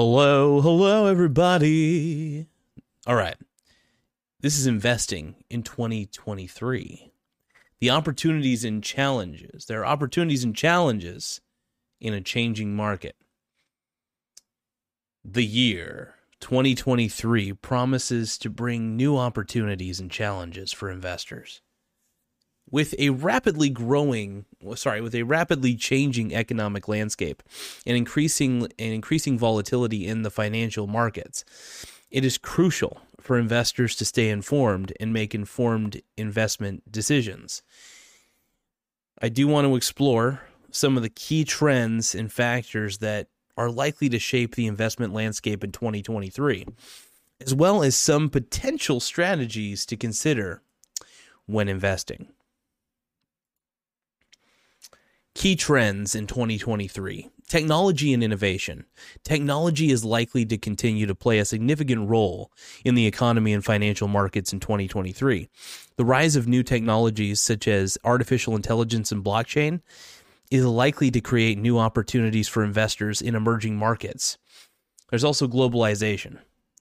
Hello, hello, everybody. All right. This is investing in 2023. The opportunities and challenges. There are opportunities and challenges in a changing market. The year 2023 promises to bring new opportunities and challenges for investors with a rapidly growing sorry with a rapidly changing economic landscape and increasing and increasing volatility in the financial markets it is crucial for investors to stay informed and make informed investment decisions. I do want to explore some of the key trends and factors that are likely to shape the investment landscape in 2023 as well as some potential strategies to consider when investing Key trends in 2023 technology and innovation. Technology is likely to continue to play a significant role in the economy and financial markets in 2023. The rise of new technologies such as artificial intelligence and blockchain is likely to create new opportunities for investors in emerging markets. There's also globalization.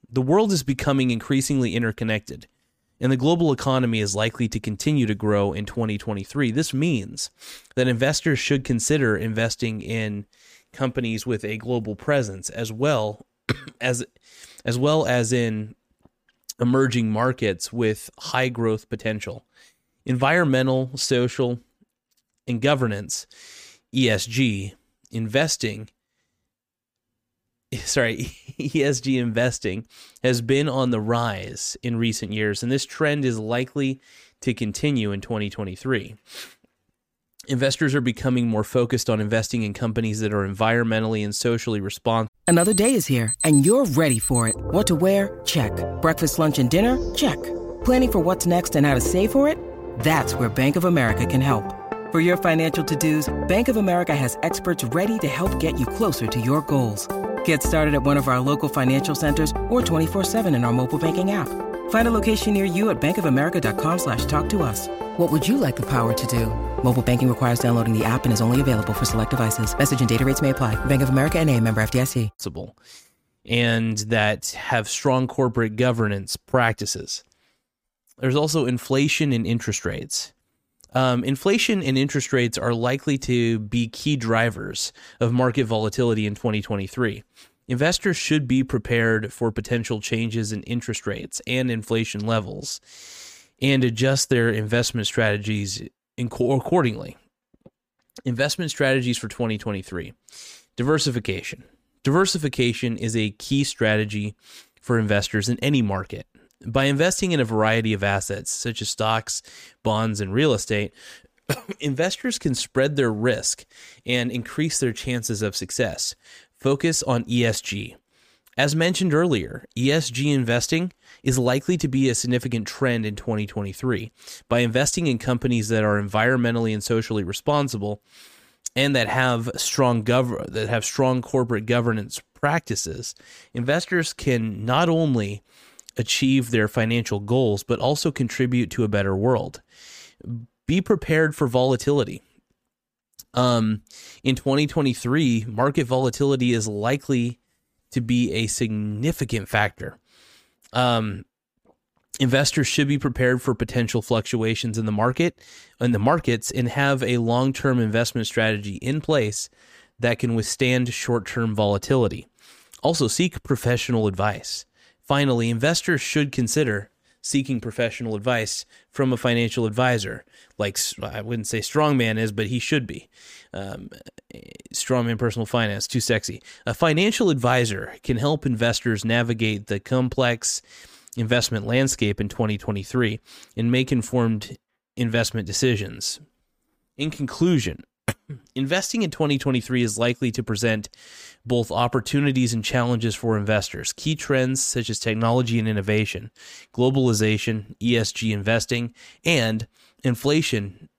The world is becoming increasingly interconnected and the global economy is likely to continue to grow in 2023. This means that investors should consider investing in companies with a global presence as well as as well as in emerging markets with high growth potential. Environmental, social, and governance ESG investing sorry, ESG investing has been on the rise in recent years, and this trend is likely to continue in 2023. Investors are becoming more focused on investing in companies that are environmentally and socially responsible. Another day is here, and you're ready for it. What to wear? Check. Breakfast, lunch, and dinner? Check. Planning for what's next and how to save for it? That's where Bank of America can help. For your financial to dos, Bank of America has experts ready to help get you closer to your goals. Get started at one of our local financial centers or 24-7 in our mobile banking app. Find a location near you at bankofamerica.com slash talk to us. What would you like the power to do? Mobile banking requires downloading the app and is only available for select devices. Message and data rates may apply. Bank of America and a member FDIC. And that have strong corporate governance practices. There's also inflation and interest rates. Um, inflation and interest rates are likely to be key drivers of market volatility in 2023. Investors should be prepared for potential changes in interest rates and inflation levels and adjust their investment strategies accordingly. Investment strategies for 2023 diversification. Diversification is a key strategy for investors in any market. By investing in a variety of assets, such as stocks, bonds, and real estate, investors can spread their risk and increase their chances of success. Focus on ESG. As mentioned earlier, ESG investing is likely to be a significant trend in 2023. By investing in companies that are environmentally and socially responsible and that have strong gov- that have strong corporate governance practices, investors can not only achieve their financial goals, but also contribute to a better world. Be prepared for volatility. Um, in 2023, market volatility is likely to be a significant factor. Um, investors should be prepared for potential fluctuations in the market in the markets and have a long-term investment strategy in place that can withstand short-term volatility. Also seek professional advice. Finally, investors should consider seeking professional advice from a financial advisor. Like I wouldn't say strongman is, but he should be. Um, strongman personal finance, too sexy. A financial advisor can help investors navigate the complex investment landscape in 2023 and make informed investment decisions. In conclusion, investing in 2023 is likely to present both opportunities and challenges for investors. Key trends such as technology and innovation, globalization, ESG investing, and inflation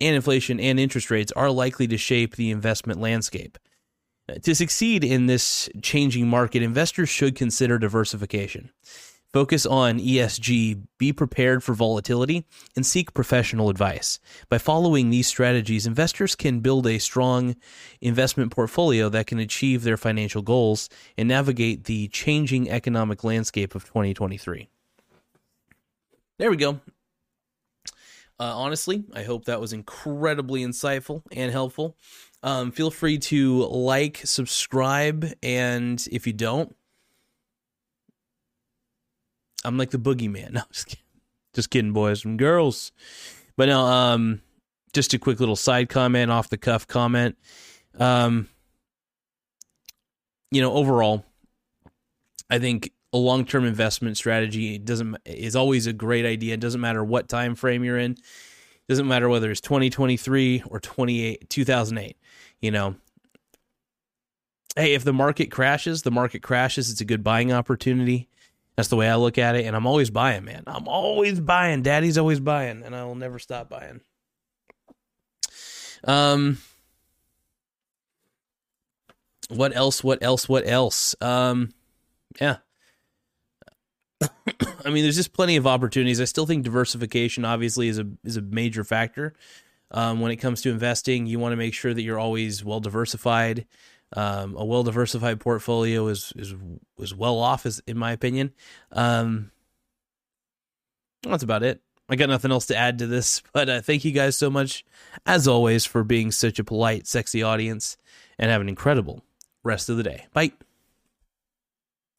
and inflation and interest rates are likely to shape the investment landscape. To succeed in this changing market, investors should consider diversification. Focus on ESG, be prepared for volatility, and seek professional advice. By following these strategies, investors can build a strong investment portfolio that can achieve their financial goals and navigate the changing economic landscape of 2023. There we go. Uh, honestly, I hope that was incredibly insightful and helpful. Um, feel free to like, subscribe, and if you don't, I'm like the boogeyman. No, just kidding. Just kidding, boys and girls. But now, um, just a quick little side comment, off the cuff comment. Um, you know, overall, I think a long term investment strategy doesn't is always a great idea. It doesn't matter what time frame you're in. It doesn't matter whether it's 2023 or 28 2008. You know, hey, if the market crashes, the market crashes. It's a good buying opportunity. That's the way I look at it, and I'm always buying, man. I'm always buying. Daddy's always buying, and I will never stop buying. Um, what else? What else? What else? Um, yeah. I mean, there's just plenty of opportunities. I still think diversification, obviously, is a is a major factor. Um, when it comes to investing, you want to make sure that you're always well diversified. Um, a well diversified portfolio is is is well off, is in my opinion. Um, that's about it. I got nothing else to add to this, but uh, thank you guys so much, as always, for being such a polite, sexy audience, and have an incredible rest of the day. Bye.